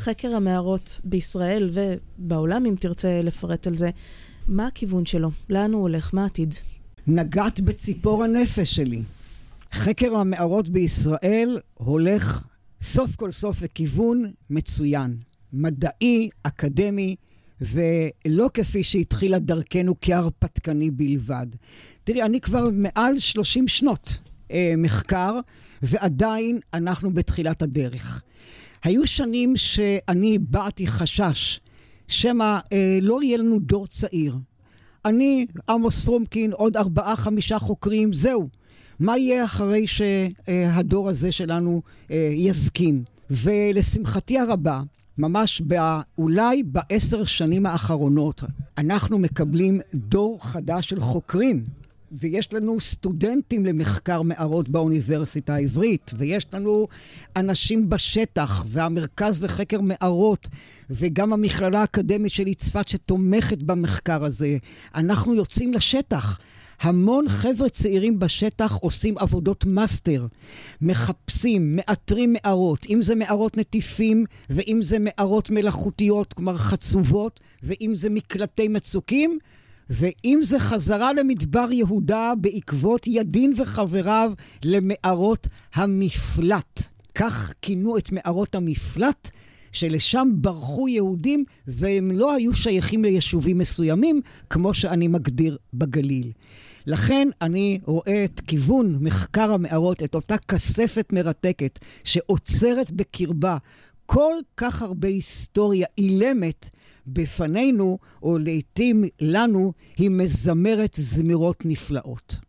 חקר המערות בישראל ובעולם, אם תרצה לפרט על זה, מה הכיוון שלו? לאן הוא הולך? מה העתיד? נגעת בציפור הנפש שלי. חקר המערות בישראל הולך סוף כל סוף לכיוון מצוין. מדעי, אקדמי, ולא כפי שהתחילה דרכנו כהרפתקני בלבד. תראי, אני כבר מעל 30 שנות אה, מחקר, ועדיין אנחנו בתחילת הדרך. היו שנים שאני הבעתי חשש שמא אה, לא יהיה לנו דור צעיר. אני, עמוס פרומקין, עוד ארבעה, חמישה חוקרים, זהו. מה יהיה אחרי שהדור הזה שלנו אה, יזקין? ולשמחתי הרבה, ממש בא, אולי בעשר שנים האחרונות, אנחנו מקבלים דור חדש של חוקרים. ויש לנו סטודנטים למחקר מערות באוניברסיטה העברית, ויש לנו אנשים בשטח, והמרכז לחקר מערות, וגם המכללה האקדמית של צפת שתומכת במחקר הזה. אנחנו יוצאים לשטח. המון חבר'ה צעירים בשטח עושים עבודות מאסטר, מחפשים, מאתרים מערות, אם זה מערות נטיפים ואם זה מערות מלאכותיות, כלומר חצובות, ואם זה מקלטי מצוקים, ואם זה חזרה למדבר יהודה בעקבות ידין וחבריו למערות המפלט. כך כינו את מערות המפלט, שלשם ברחו יהודים והם לא היו שייכים ליישובים מסוימים, כמו שאני מגדיר בגליל. לכן אני רואה את כיוון מחקר המערות, את אותה כספת מרתקת שעוצרת בקרבה כל כך הרבה היסטוריה אילמת בפנינו, או לעתים לנו, היא מזמרת זמירות נפלאות.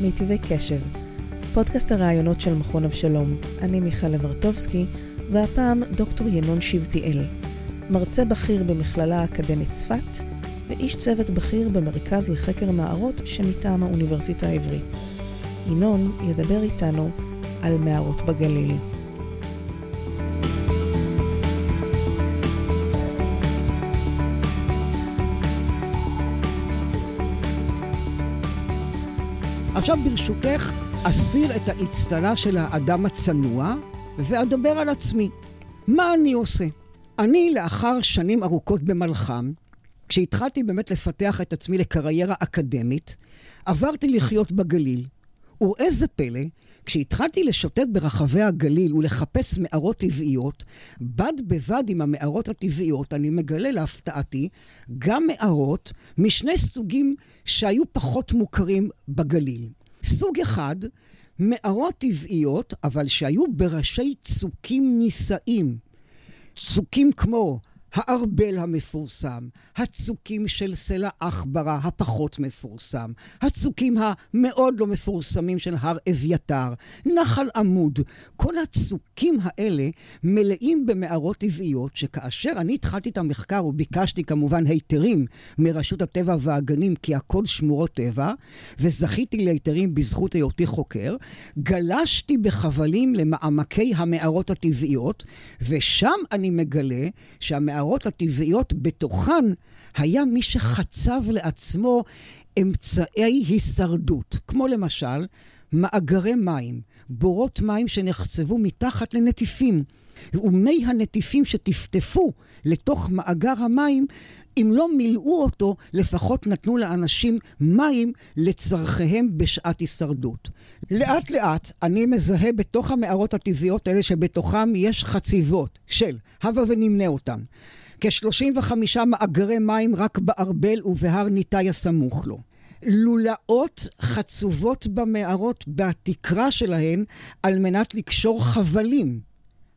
מיטיבי קשב, פודקאסט הראיונות של מכון אבשלום. אני מיכל לברטובסקי, והפעם דוקטור ינון שבטיאל, מרצה בכיר במכללה האקדמית צפת, ואיש צוות בכיר במרכז לחקר מערות שמטעם האוניברסיטה העברית. ינון ידבר איתנו על מערות בגליל. עכשיו ברשותך, אסיר את האצטלה של האדם הצנוע ואדבר על עצמי. מה אני עושה? אני, לאחר שנים ארוכות במלחם, כשהתחלתי באמת לפתח את עצמי לקריירה אקדמית, עברתי לחיות בגליל. וראה פלא, כשהתחלתי לשוטט ברחבי הגליל ולחפש מערות טבעיות, בד בבד עם המערות הטבעיות, אני מגלה להפתעתי גם מערות משני סוגים שהיו פחות מוכרים בגליל. סוג אחד, מערות טבעיות, אבל שהיו בראשי צוקים נישאים. צוקים כמו הארבל המפורסם, הצוקים של סלע עכברה הפחות מפורסם, הצוקים המאוד לא מפורסמים של הר אביתר, נחל עמוד, כל הצוקים האלה מלאים במערות טבעיות, שכאשר אני התחלתי את המחקר וביקשתי כמובן היתרים מרשות הטבע והגנים, כי הכל שמורות טבע, וזכיתי להיתרים בזכות היותי חוקר, גלשתי בחבלים למעמקי המערות הטבעיות, ושם אני מגלה שהמערות המערות הטבעיות בתוכן היה מי שחצב לעצמו אמצעי הישרדות, כמו למשל מאגרי מים, בורות מים שנחצבו מתחת לנטיפים, ומי הנטיפים שטפטפו לתוך מאגר המים, אם לא מילאו אותו, לפחות נתנו לאנשים מים לצרכיהם בשעת הישרדות. לאט לאט אני מזהה בתוך המערות הטבעיות האלה שבתוכם יש חציבות של, הבה ונמנה אותן, כ-35 מאגרי מים רק בארבל ובהר ניתאי הסמוך לו. לולאות חצובות במערות בתקרה שלהן על מנת לקשור חבלים.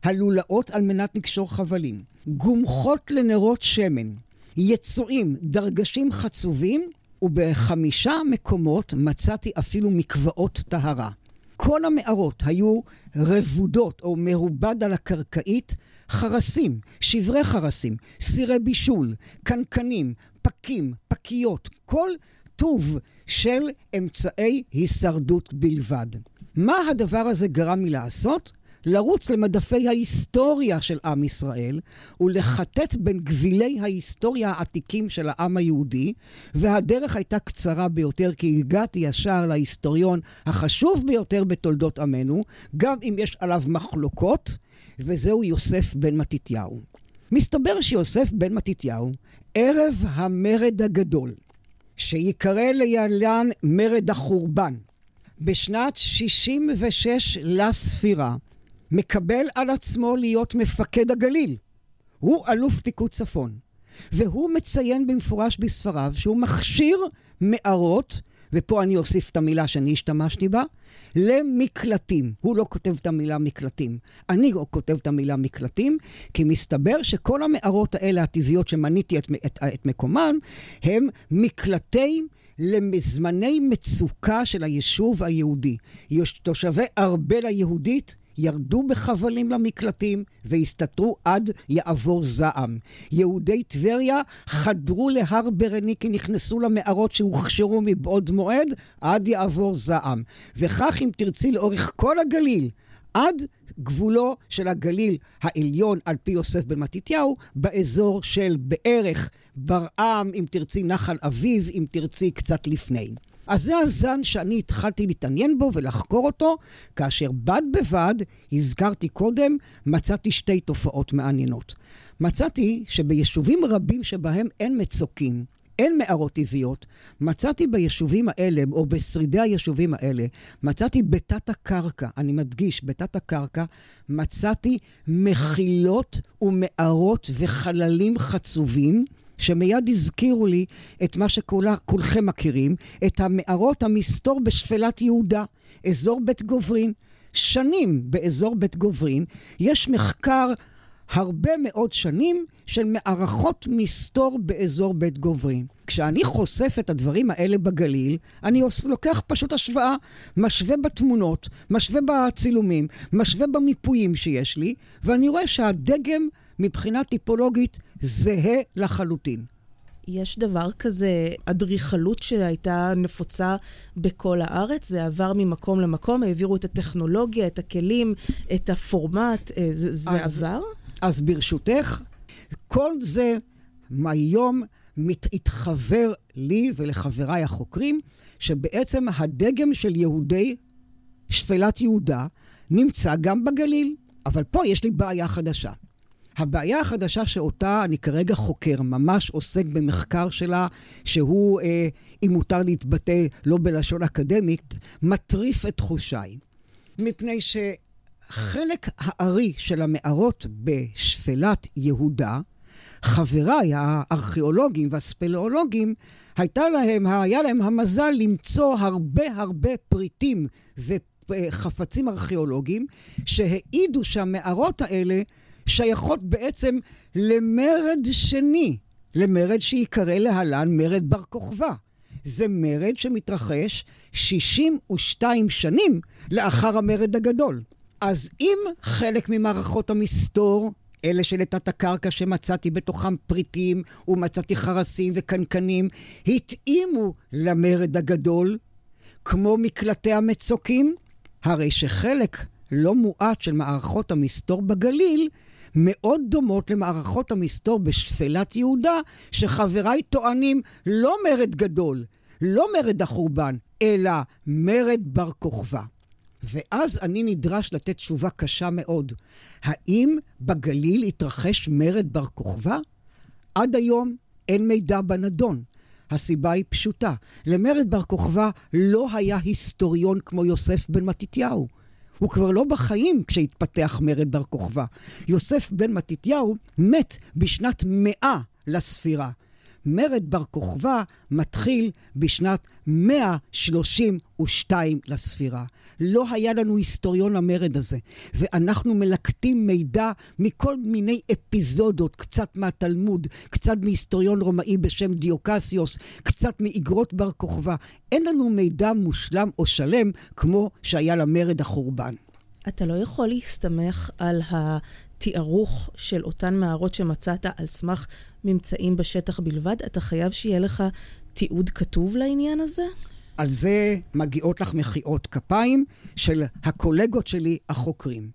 הלולאות על מנת לקשור חבלים. גומחות לנרות שמן. יצועים, דרגשים חצובים, ובחמישה מקומות מצאתי אפילו מקוואות טהרה. כל המערות היו רבודות או מרובד על הקרקעית חרסים, שברי חרסים, סירי בישול, קנקנים, פקים, פקיות, כל טוב של אמצעי הישרדות בלבד. מה הדבר הזה גרם לי לעשות? לרוץ למדפי ההיסטוריה של עם ישראל ולחטט בין גבילי ההיסטוריה העתיקים של העם היהודי, והדרך הייתה קצרה ביותר כי הגעתי ישר להיסטוריון החשוב ביותר בתולדות עמנו, גם אם יש עליו מחלוקות, וזהו יוסף בן מתתיהו. מסתבר שיוסף בן מתתיהו, ערב המרד הגדול, שיקרא ליעלן מרד החורבן, בשנת 66 לספירה, מקבל על עצמו להיות מפקד הגליל. הוא אלוף פיקוד צפון. והוא מציין במפורש בספריו שהוא מכשיר מערות, ופה אני אוסיף את המילה שאני השתמשתי בה, למקלטים. הוא לא כותב את המילה מקלטים. אני לא כותב את המילה מקלטים, כי מסתבר שכל המערות האלה הטבעיות שמניתי את, את, את מקומן, הם מקלטים למזמני מצוקה של היישוב היהודי. תושבי ארבל היהודית ירדו בחבלים למקלטים והסתתרו עד יעבור זעם. יהודי טבריה חדרו להר ברניקי, נכנסו למערות שהוכשרו מבעוד מועד עד יעבור זעם. וכך אם תרצי לאורך כל הגליל, עד גבולו של הגליל העליון על פי יוסף בן מתתיהו, באזור של בערך ברעם, אם תרצי נחל אביב, אם תרצי קצת לפני. אז זה הזן שאני התחלתי להתעניין בו ולחקור אותו, כאשר בד בבד, הזכרתי קודם, מצאתי שתי תופעות מעניינות. מצאתי שביישובים רבים שבהם אין מצוקים, אין מערות טבעיות, מצאתי ביישובים האלה, או בשרידי היישובים האלה, מצאתי בתת הקרקע, אני מדגיש, בתת הקרקע, מצאתי מחילות ומערות וחללים חצובים. שמיד הזכירו לי את מה שכולכם מכירים, את המערות המסתור בשפלת יהודה, אזור בית גוברין. שנים באזור בית גוברין יש מחקר הרבה מאוד שנים של מערכות מסתור באזור בית גוברין. כשאני חושף את הדברים האלה בגליל, אני לוקח פשוט השוואה, משווה בתמונות, משווה בצילומים, משווה במיפויים שיש לי, ואני רואה שהדגם מבחינה טיפולוגית זהה לחלוטין. יש דבר כזה, אדריכלות שהייתה נפוצה בכל הארץ, זה עבר ממקום למקום, העבירו את הטכנולוגיה, את הכלים, את הפורמט, אה, זה, זה אז, עבר? אז ברשותך, כל זה מהיום מתחבר לי ולחבריי החוקרים, שבעצם הדגם של יהודי שפלת יהודה נמצא גם בגליל. אבל פה יש לי בעיה חדשה. הבעיה החדשה שאותה אני כרגע חוקר, ממש עוסק במחקר שלה, שהוא, אה, אם מותר להתבטא לא בלשון אקדמית, מטריף את תחושיי. מפני שחלק הארי של המערות בשפלת יהודה, חבריי הארכיאולוגים והספלאולוגים, הייתה להם, היה להם המזל למצוא הרבה הרבה פריטים וחפצים ארכיאולוגיים שהעידו שהמערות האלה שייכות בעצם למרד שני, למרד שיקרא להלן מרד בר כוכבא. זה מרד שמתרחש 62 שנים לאחר המרד הגדול. אז אם חלק ממערכות המסתור, אלה של תת הקרקע שמצאתי בתוכם פריטים ומצאתי חרסים וקנקנים, התאימו למרד הגדול, כמו מקלטי המצוקים, הרי שחלק לא מועט של מערכות המסתור בגליל מאוד דומות למערכות המסתור בשפלת יהודה, שחבריי טוענים לא מרד גדול, לא מרד החורבן, אלא מרד בר כוכבא. ואז אני נדרש לתת תשובה קשה מאוד. האם בגליל התרחש מרד בר כוכבא? עד היום אין מידע בנדון. הסיבה היא פשוטה. למרד בר כוכבא לא היה היסטוריון כמו יוסף בן מתתיהו. הוא כבר לא בחיים כשהתפתח מרד בר כוכבא. יוסף בן מתתיהו מת בשנת מאה לספירה. מרד בר כוכבא מתחיל בשנת 132 לספירה. לא היה לנו היסטוריון למרד הזה, ואנחנו מלקטים מידע מכל מיני אפיזודות, קצת מהתלמוד, קצת מהיסטוריון רומאי בשם דיוקסיוס, קצת מאיגרות בר כוכבא. אין לנו מידע מושלם או שלם כמו שהיה למרד החורבן. אתה לא יכול להסתמך על התיארוך של אותן מערות שמצאת על סמך ממצאים בשטח בלבד? אתה חייב שיהיה לך תיעוד כתוב לעניין הזה? על זה מגיעות לך מחיאות כפיים של הקולגות שלי, החוקרים.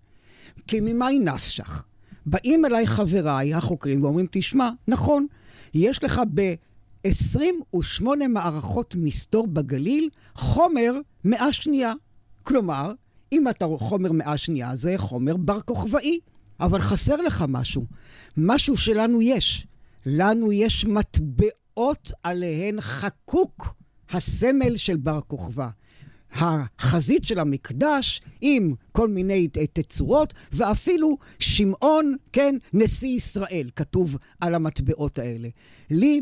כי ממאי נפשך? באים אליי חבריי החוקרים ואומרים, תשמע, נכון, יש לך ב-28 מערכות מסתור בגליל חומר מאה שנייה. כלומר, אם אתה חומר מאה שנייה, זה חומר בר כוכבאי. אבל חסר לך משהו. משהו שלנו יש. לנו יש מטבעות עליהן חקוק הסמל של בר כוכבא. החזית של המקדש עם כל מיני תצורות, ואפילו שמעון, כן, נשיא ישראל, כתוב על המטבעות האלה. לי,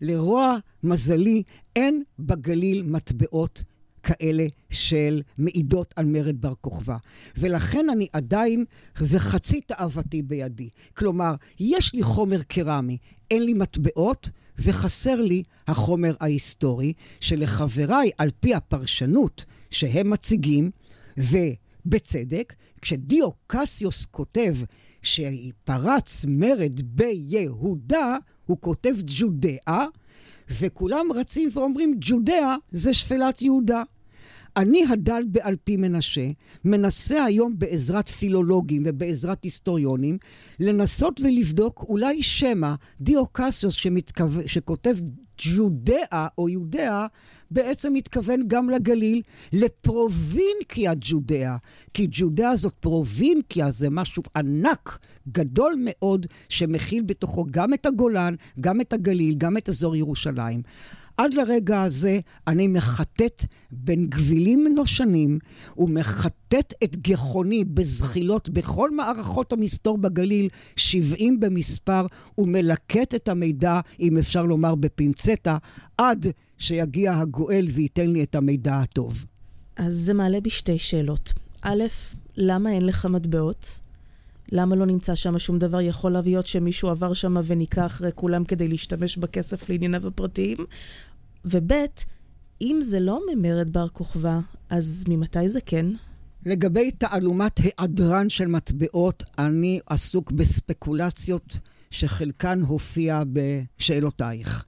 לרוע מזלי, אין בגליל מטבעות כאלה של מעידות על מרד בר כוכבא. ולכן אני עדיין, וחצי תאוותי בידי. כלומר, יש לי חומר קרמי, אין לי מטבעות, וחסר לי החומר ההיסטורי, שלחבריי, על פי הפרשנות שהם מציגים, ובצדק, כשדיוקסיוס כותב שפרץ מרד ביהודה, הוא כותב ג'ודאה, וכולם רצים ואומרים, ג'ודאה זה שפלת יהודה. אני הדל בעל פי מנשה, מנסה היום בעזרת פילולוגים ובעזרת היסטוריונים, לנסות ולבדוק אולי שמא דיוקסיוס שמתכו... שכותב ג'ודאה או יהודאה, בעצם מתכוון גם לגליל, לפרובינקיה ג'ודאה. כי ג'ודאה זאת פרובינקיה, זה משהו ענק, גדול מאוד, שמכיל בתוכו גם את הגולן, גם את הגליל, גם את אזור ירושלים. עד לרגע הזה אני מחטט בין גבילים נושנים ומחטט את גחוני בזחילות בכל מערכות המסתור בגליל, 70 במספר, ומלקט את המידע, אם אפשר לומר בפינצטה, עד שיגיע הגואל וייתן לי את המידע הטוב. אז זה מעלה בי שתי שאלות. א', למה אין לך מטבעות? למה לא נמצא שם שום דבר? יכול להיות שמישהו עבר שם וניקה אחרי כולם כדי להשתמש בכסף לענייניו הפרטיים? וב', אם זה לא ממרד בר כוכבא, אז ממתי זה כן? לגבי תעלומת היעדרן של מטבעות, אני עסוק בספקולציות שחלקן הופיע בשאלותייך.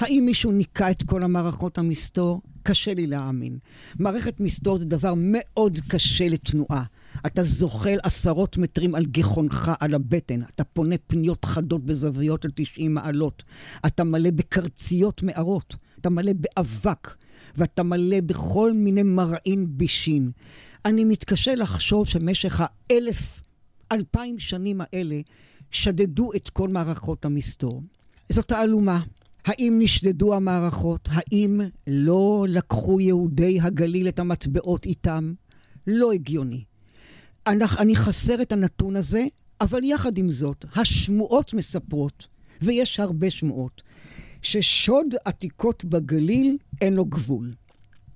האם מישהו ניקה את כל המערכות המסתור? קשה לי להאמין. מערכת מסתור זה דבר מאוד קשה לתנועה. אתה זוחל עשרות מטרים על גחונך, על הבטן. אתה פונה פניות חדות בזוויות של 90 מעלות. אתה מלא בקרציות מערות. אתה מלא באבק. ואתה מלא בכל מיני מרעין בישין. אני מתקשה לחשוב שמשך האלף, אלפיים שנים האלה שדדו את כל מערכות המסתור. זאת תעלומה. האם נשדדו המערכות? האם לא לקחו יהודי הגליל את המטבעות איתם? לא הגיוני. אני, אני חסר את הנתון הזה, אבל יחד עם זאת, השמועות מספרות, ויש הרבה שמועות, ששוד עתיקות בגליל אין לו גבול.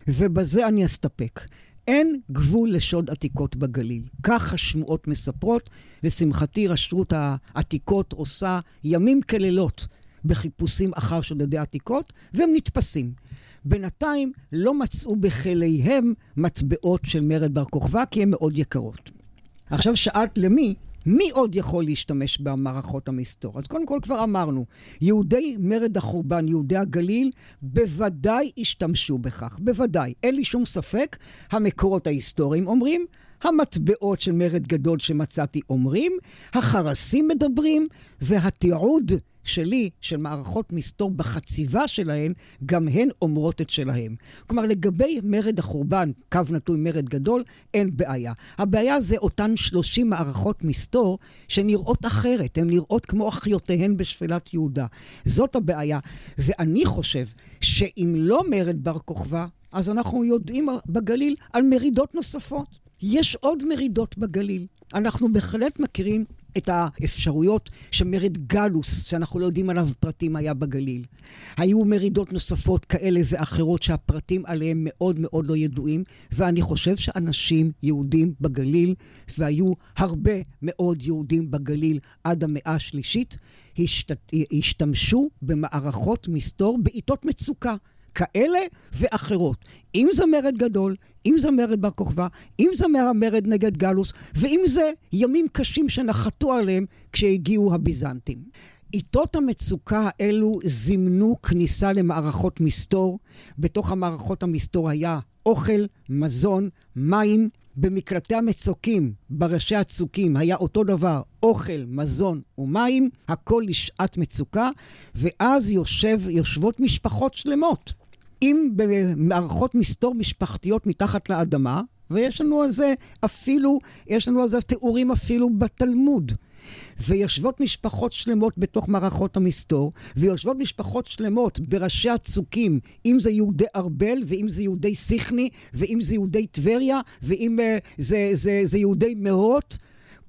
ובזה אני אסתפק. אין גבול לשוד עתיקות בגליל. כך השמועות מספרות. לשמחתי, רשות העתיקות עושה ימים כלילות בחיפושים אחר שודדי עתיקות, והם נתפסים. בינתיים לא מצאו בכליהם מטבעות של מרד בר כוכבא, כי הן מאוד יקרות. עכשיו שאלת למי? מי עוד יכול להשתמש במערכות המסתור? אז קודם כל כבר אמרנו, יהודי מרד החורבן, יהודי הגליל, בוודאי השתמשו בכך, בוודאי. אין לי שום ספק, המקורות ההיסטוריים אומרים, המטבעות של מרד גדול שמצאתי אומרים, החרסים מדברים, והתיעוד שלי, של מערכות מסתור בחציבה שלהן, גם הן אומרות את שלהן. כלומר, לגבי מרד החורבן, קו נטוי מרד גדול, אין בעיה. הבעיה זה אותן 30 מערכות מסתור שנראות אחרת, הן נראות כמו אחיותיהן בשפלת יהודה. זאת הבעיה. ואני חושב שאם לא מרד בר כוכבא, אז אנחנו יודעים בגליל על מרידות נוספות. יש עוד מרידות בגליל. אנחנו בהחלט מכירים את האפשרויות שמרד גלוס, שאנחנו לא יודעים עליו פרטים, היה בגליל. היו מרידות נוספות כאלה ואחרות שהפרטים עליהם מאוד מאוד לא ידועים, ואני חושב שאנשים יהודים בגליל, והיו הרבה מאוד יהודים בגליל עד המאה השלישית, השת... השתמשו במערכות מסתור בעיתות מצוקה. כאלה ואחרות. אם זה מרד גדול, אם זה מרד בר כוכבא, אם זה מרד נגד גלוס, ואם זה ימים קשים שנחתו עליהם כשהגיעו הביזנטים. עיתות המצוקה האלו זימנו כניסה למערכות מסתור. בתוך המערכות המסתור היה אוכל, מזון, מים, במקלטי המצוקים, בראשי הצוקים, היה אותו דבר, אוכל, מזון ומים, הכל לשעת מצוקה, ואז יושב, יושבות משפחות שלמות. אם במערכות מסתור משפחתיות מתחת לאדמה, ויש לנו על זה אפילו, יש לנו על זה תיאורים אפילו בתלמוד. ויושבות משפחות שלמות בתוך מערכות המסתור, ויושבות משפחות שלמות בראשי הצוקים, אם זה יהודי ארבל, ואם זה יהודי סיכני, ואם זה יהודי טבריה, ואם uh, זה, זה, זה יהודי מרות.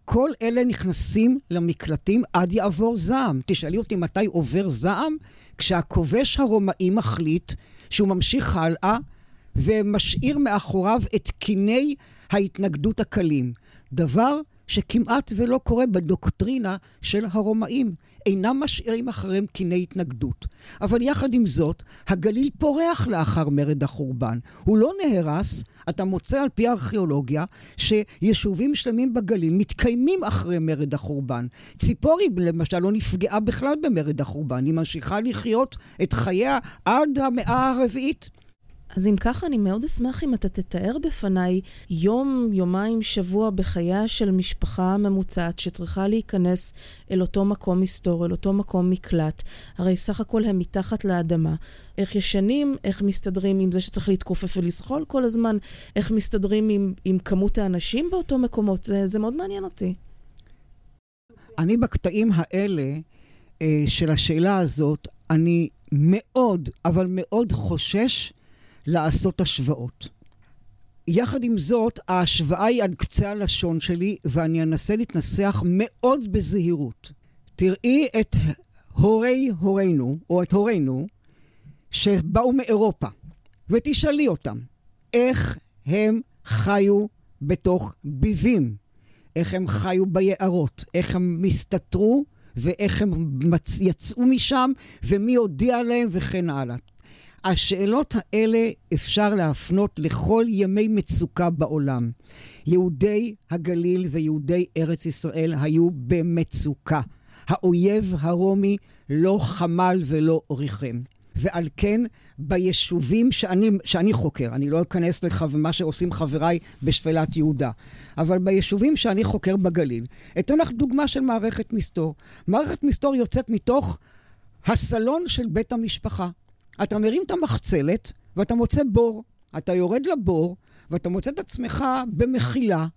כל אלה נכנסים למקלטים עד יעבור זעם. תשאלי אותי מתי עובר זעם? כשהכובש הרומאי מחליט שהוא ממשיך הלאה ומשאיר מאחוריו את קיני ההתנגדות הקלים. דבר שכמעט ולא קורה בדוקטרינה של הרומאים. אינם משאירים אחריהם קיני התנגדות. אבל יחד עם זאת, הגליל פורח לאחר מרד החורבן. הוא לא נהרס, אתה מוצא על פי הארכיאולוגיה שיישובים שלמים בגליל מתקיימים אחרי מרד החורבן. ציפורי למשל לא נפגעה בכלל במרד החורבן, היא ממשיכה לחיות את חייה עד המאה הרביעית. אז אם ככה, אני מאוד אשמח אם אתה תתאר בפניי יום, יומיים, שבוע בחייה של משפחה ממוצעת שצריכה להיכנס אל אותו מקום היסטורי, אל אותו מקום מקלט. הרי סך הכל הם מתחת לאדמה. איך ישנים, איך מסתדרים עם זה שצריך להתכופף ולזחול כל הזמן, איך מסתדרים עם, עם כמות האנשים באותו מקומות. זה, זה מאוד מעניין אותי. אני בקטעים האלה אה, של השאלה הזאת, אני מאוד, אבל מאוד חושש לעשות השוואות. יחד עם זאת, ההשוואה היא על קצה הלשון שלי, ואני אנסה להתנסח מאוד בזהירות. תראי את הורי הורינו, או את הורינו, שבאו מאירופה, ותשאלי אותם, איך הם חיו בתוך ביבים, איך הם חיו ביערות, איך הם מסתתרו ואיך הם יצאו משם, ומי הודיע להם וכן הלאה. השאלות האלה אפשר להפנות לכל ימי מצוקה בעולם. יהודי הגליל ויהודי ארץ ישראל היו במצוקה. האויב הרומי לא חמל ולא ריחם. ועל כן, ביישובים שאני, שאני חוקר, אני לא אכנס לך ומה שעושים חבריי בשפלת יהודה, אבל ביישובים שאני חוקר בגליל, אתן לך דוגמה של מערכת מסתור. מערכת מסתור יוצאת מתוך הסלון של בית המשפחה. אתה מרים את המחצלת ואתה מוצא בור. אתה יורד לבור ואתה מוצא את עצמך במחילה,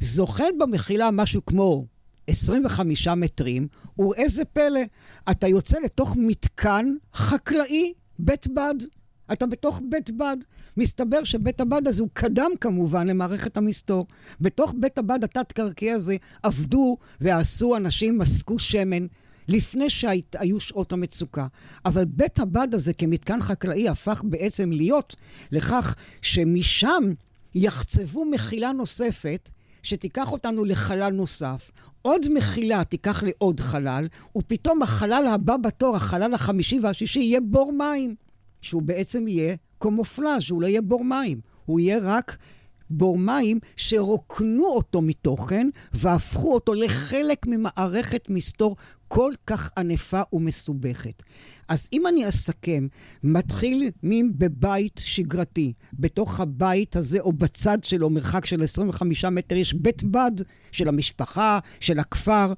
זוחל במחילה משהו כמו 25 מטרים, וראה פלא, אתה יוצא לתוך מתקן חקלאי, בית בד. אתה בתוך בית בד. מסתבר שבית הבד הזה הוא קדם כמובן למערכת המסתור. בתוך בית הבד התת-קרקעי הזה עבדו ועשו אנשים, מסקו שמן. לפני שהיו שעות המצוקה. אבל בית הבד הזה כמתקן חקלאי הפך בעצם להיות לכך שמשם יחצבו מחילה נוספת שתיקח אותנו לחלל נוסף, עוד מחילה תיקח לעוד חלל, ופתאום החלל הבא בתור, החלל החמישי והשישי, יהיה בור מים, שהוא בעצם יהיה קומופלאז', הוא לא יהיה בור מים, הוא יהיה רק בור מים שרוקנו אותו מתוכן והפכו אותו לחלק ממערכת מסתור כל כך ענפה ומסובכת. אז אם אני אסכם, מתחיל בבית שגרתי. בתוך הבית הזה או בצד שלו, מרחק של 25 מטר, יש בית בד של המשפחה, של הכפר.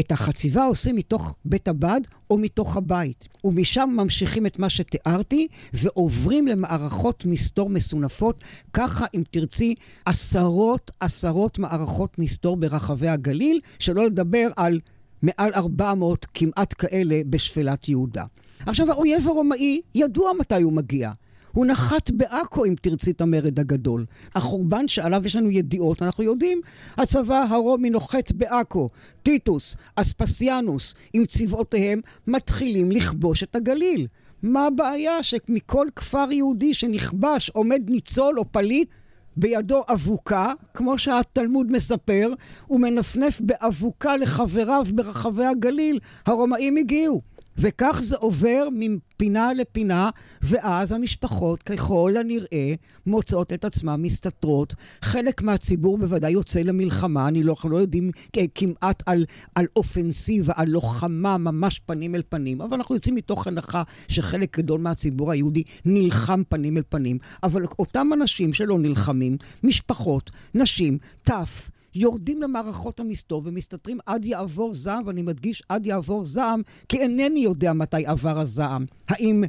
את החציבה עושים מתוך בית הבד או מתוך הבית. ומשם ממשיכים את מה שתיארתי ועוברים למערכות מסתור מסונפות. ככה, אם תרצי, עשרות עשרות מערכות מסתור ברחבי הגליל, שלא לדבר על מעל 400 כמעט כאלה בשפלת יהודה. עכשיו, האויב הרומאי ידוע מתי הוא מגיע. הוא נחת בעכו, אם תרצי את המרד הגדול. החורבן שעליו יש לנו ידיעות, אנחנו יודעים, הצבא הרומי נוחת בעכו. טיטוס, אספסיאנוס, עם צבאותיהם, מתחילים לכבוש את הגליל. מה הבעיה שמכל כפר יהודי שנכבש עומד ניצול או פליט בידו אבוקה, כמו שהתלמוד מספר, הוא מנפנף באבוקה לחבריו ברחבי הגליל. הרומאים הגיעו. וכך זה עובר מפינה לפינה, ואז המשפחות ככל הנראה מוצאות את עצמן מסתתרות. חלק מהציבור בוודאי יוצא למלחמה, אני לא, אנחנו לא יודעים כמעט על, על אופנסיבה, על לוחמה ממש פנים אל פנים, אבל אנחנו יוצאים מתוך הנחה שחלק גדול מהציבור היהודי נלחם פנים אל פנים. אבל אותם אנשים שלא נלחמים, משפחות, נשים, טף, יורדים למערכות המסתור ומסתתרים עד יעבור זעם, ואני מדגיש עד יעבור זעם, כי אינני יודע מתי עבר הזעם. האם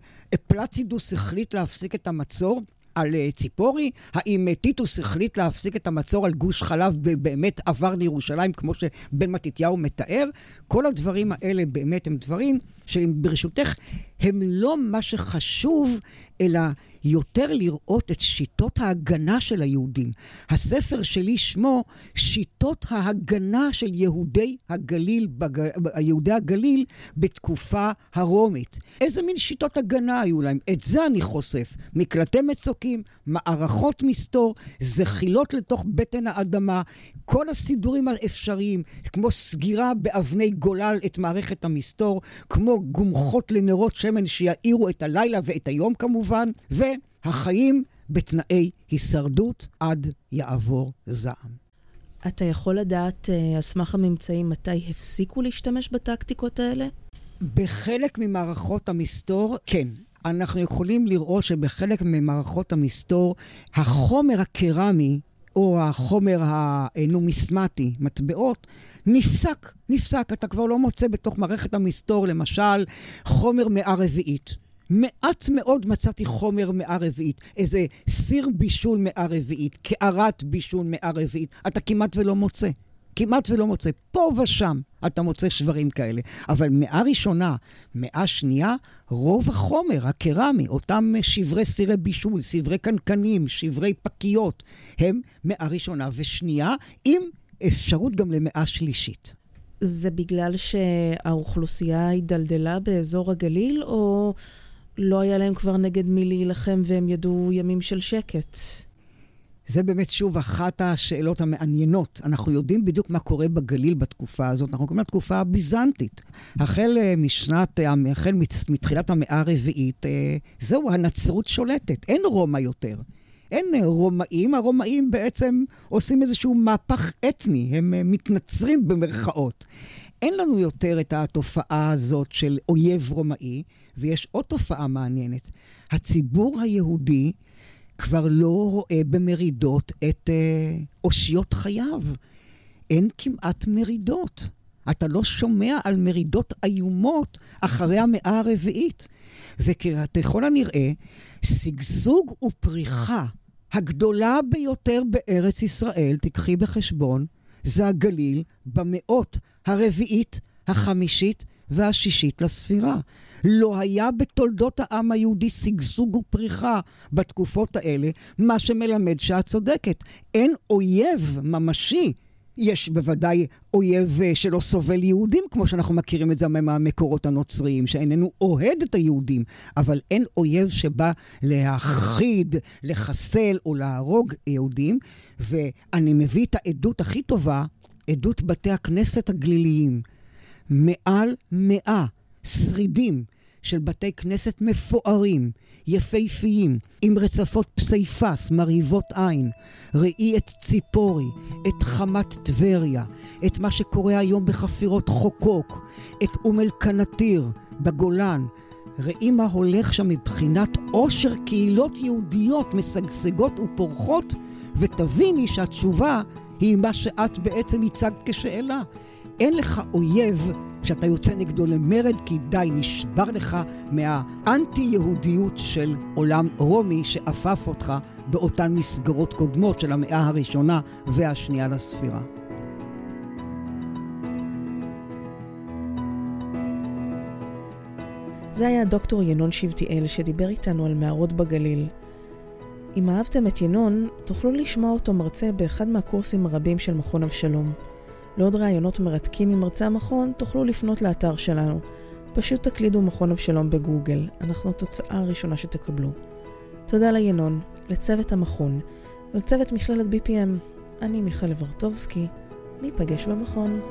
פלצידוס החליט להפסיק את המצור? על אה, ציפורי? האם אה, טיטוס החליט להפסיק את המצור על גוש חלב ובאמת עבר לירושלים כמו שבן מתתיהו מתאר? כל הדברים האלה באמת הם דברים שברשותך הם לא מה שחשוב, אלא יותר לראות את שיטות ההגנה של היהודים. הספר שלי שמו שיטות ההגנה של יהודי הגליל, בג... יהודי הגליל בתקופה הרומית. איזה מין שיטות הגנה היו להם? את זה אני חושף. מקלטי מצוקים, מערכות מסתור, זחילות לתוך בטן האדמה, כל הסידורים האפשריים, כמו סגירה באבני גולל את מערכת המסתור, כמו גומחות לנרות שמן שיאירו את הלילה ואת היום כמובן, והחיים בתנאי הישרדות עד יעבור זעם. אתה יכול לדעת, אה, על סמך הממצאים, מתי הפסיקו להשתמש בטקטיקות האלה? בחלק ממערכות המסתור, כן. אנחנו יכולים לראות שבחלק ממערכות המסתור, החומר הקרמי או החומר הנומיסמטי, מטבעות, נפסק, נפסק. אתה כבר לא מוצא בתוך מערכת המסתור, למשל, חומר מאה רביעית. מעט מאוד מצאתי חומר מאה רביעית. איזה סיר בישול מאה רביעית, קערת בישול מאה רביעית. אתה כמעט ולא מוצא. כמעט ולא מוצא. פה ושם אתה מוצא שברים כאלה. אבל מאה ראשונה, מאה שנייה, רוב החומר הקרמי, אותם שברי סירי בישול, שברי קנקנים, שברי פקיות, הם מאה ראשונה ושנייה, עם אפשרות גם למאה שלישית. זה בגלל שהאוכלוסייה הידלדלה באזור הגליל, או לא היה להם כבר נגד מי להילחם והם ידעו ימים של שקט? זה באמת שוב אחת השאלות המעניינות. אנחנו יודעים בדיוק מה קורה בגליל בתקופה הזאת. אנחנו קוראים לתקופה הביזנטית. החל אה, משנת, אה, החל מתחילת המאה הרביעית, אה, זהו, הנצרות שולטת. אין רומא יותר. אין רומאים, הרומאים בעצם עושים איזשהו מהפך אתני, הם מתנצרים במרכאות. אין לנו יותר את התופעה הזאת של אויב רומאי, ויש עוד תופעה מעניינת. הציבור היהודי כבר לא רואה במרידות את אה, אושיות חייו. אין כמעט מרידות. אתה לא שומע על מרידות איומות אחרי המאה הרביעית. וככל הנראה, שגשוג ופריחה הגדולה ביותר בארץ ישראל, תיקחי בחשבון, זה הגליל במאות הרביעית, החמישית והשישית לספירה. לא היה בתולדות העם היהודי שגשוג ופריחה בתקופות האלה, מה שמלמד שאת צודקת. אין אויב ממשי. יש בוודאי אויב אה, שלא סובל יהודים, כמו שאנחנו מכירים את זה מהמקורות הנוצריים, שאיננו אוהד את היהודים, אבל אין אויב שבא להכחיד, לחסל או להרוג יהודים. ואני מביא את העדות הכי טובה, עדות בתי הכנסת הגליליים. מעל מאה שרידים של בתי כנסת מפוארים, יפהפיים, עם רצפות פסיפס מרהיבות עין. ראי את ציפורי, את חמת טבריה, את מה שקורה היום בחפירות חוקוק, את אום אל-קנתיר בגולן. ראי מה הולך שם מבחינת עושר קהילות יהודיות משגשגות ופורחות, ותביני שהתשובה היא מה שאת בעצם הצגת כשאלה. אין לך אויב שאתה יוצא נגדו למרד, כי די, נשבר לך מהאנטי-יהודיות של עולם רומי שאפף אותך באותן מסגרות קודמות של המאה הראשונה והשנייה לספירה. זה היה דוקטור ינון שבטיאל שדיבר איתנו על מערות בגליל. אם אהבתם את ינון, תוכלו לשמוע אותו מרצה באחד מהקורסים הרבים של מכון אבשלום. לעוד רעיונות מרתקים ממרצה המכון, תוכלו לפנות לאתר שלנו. פשוט תקלידו מכון אבשלום בגוגל, אנחנו התוצאה הראשונה שתקבלו. תודה לינון, לצוות המכון ולצוות מכללת BPM. אני מיכל ורטובסקי, ניפגש במכון.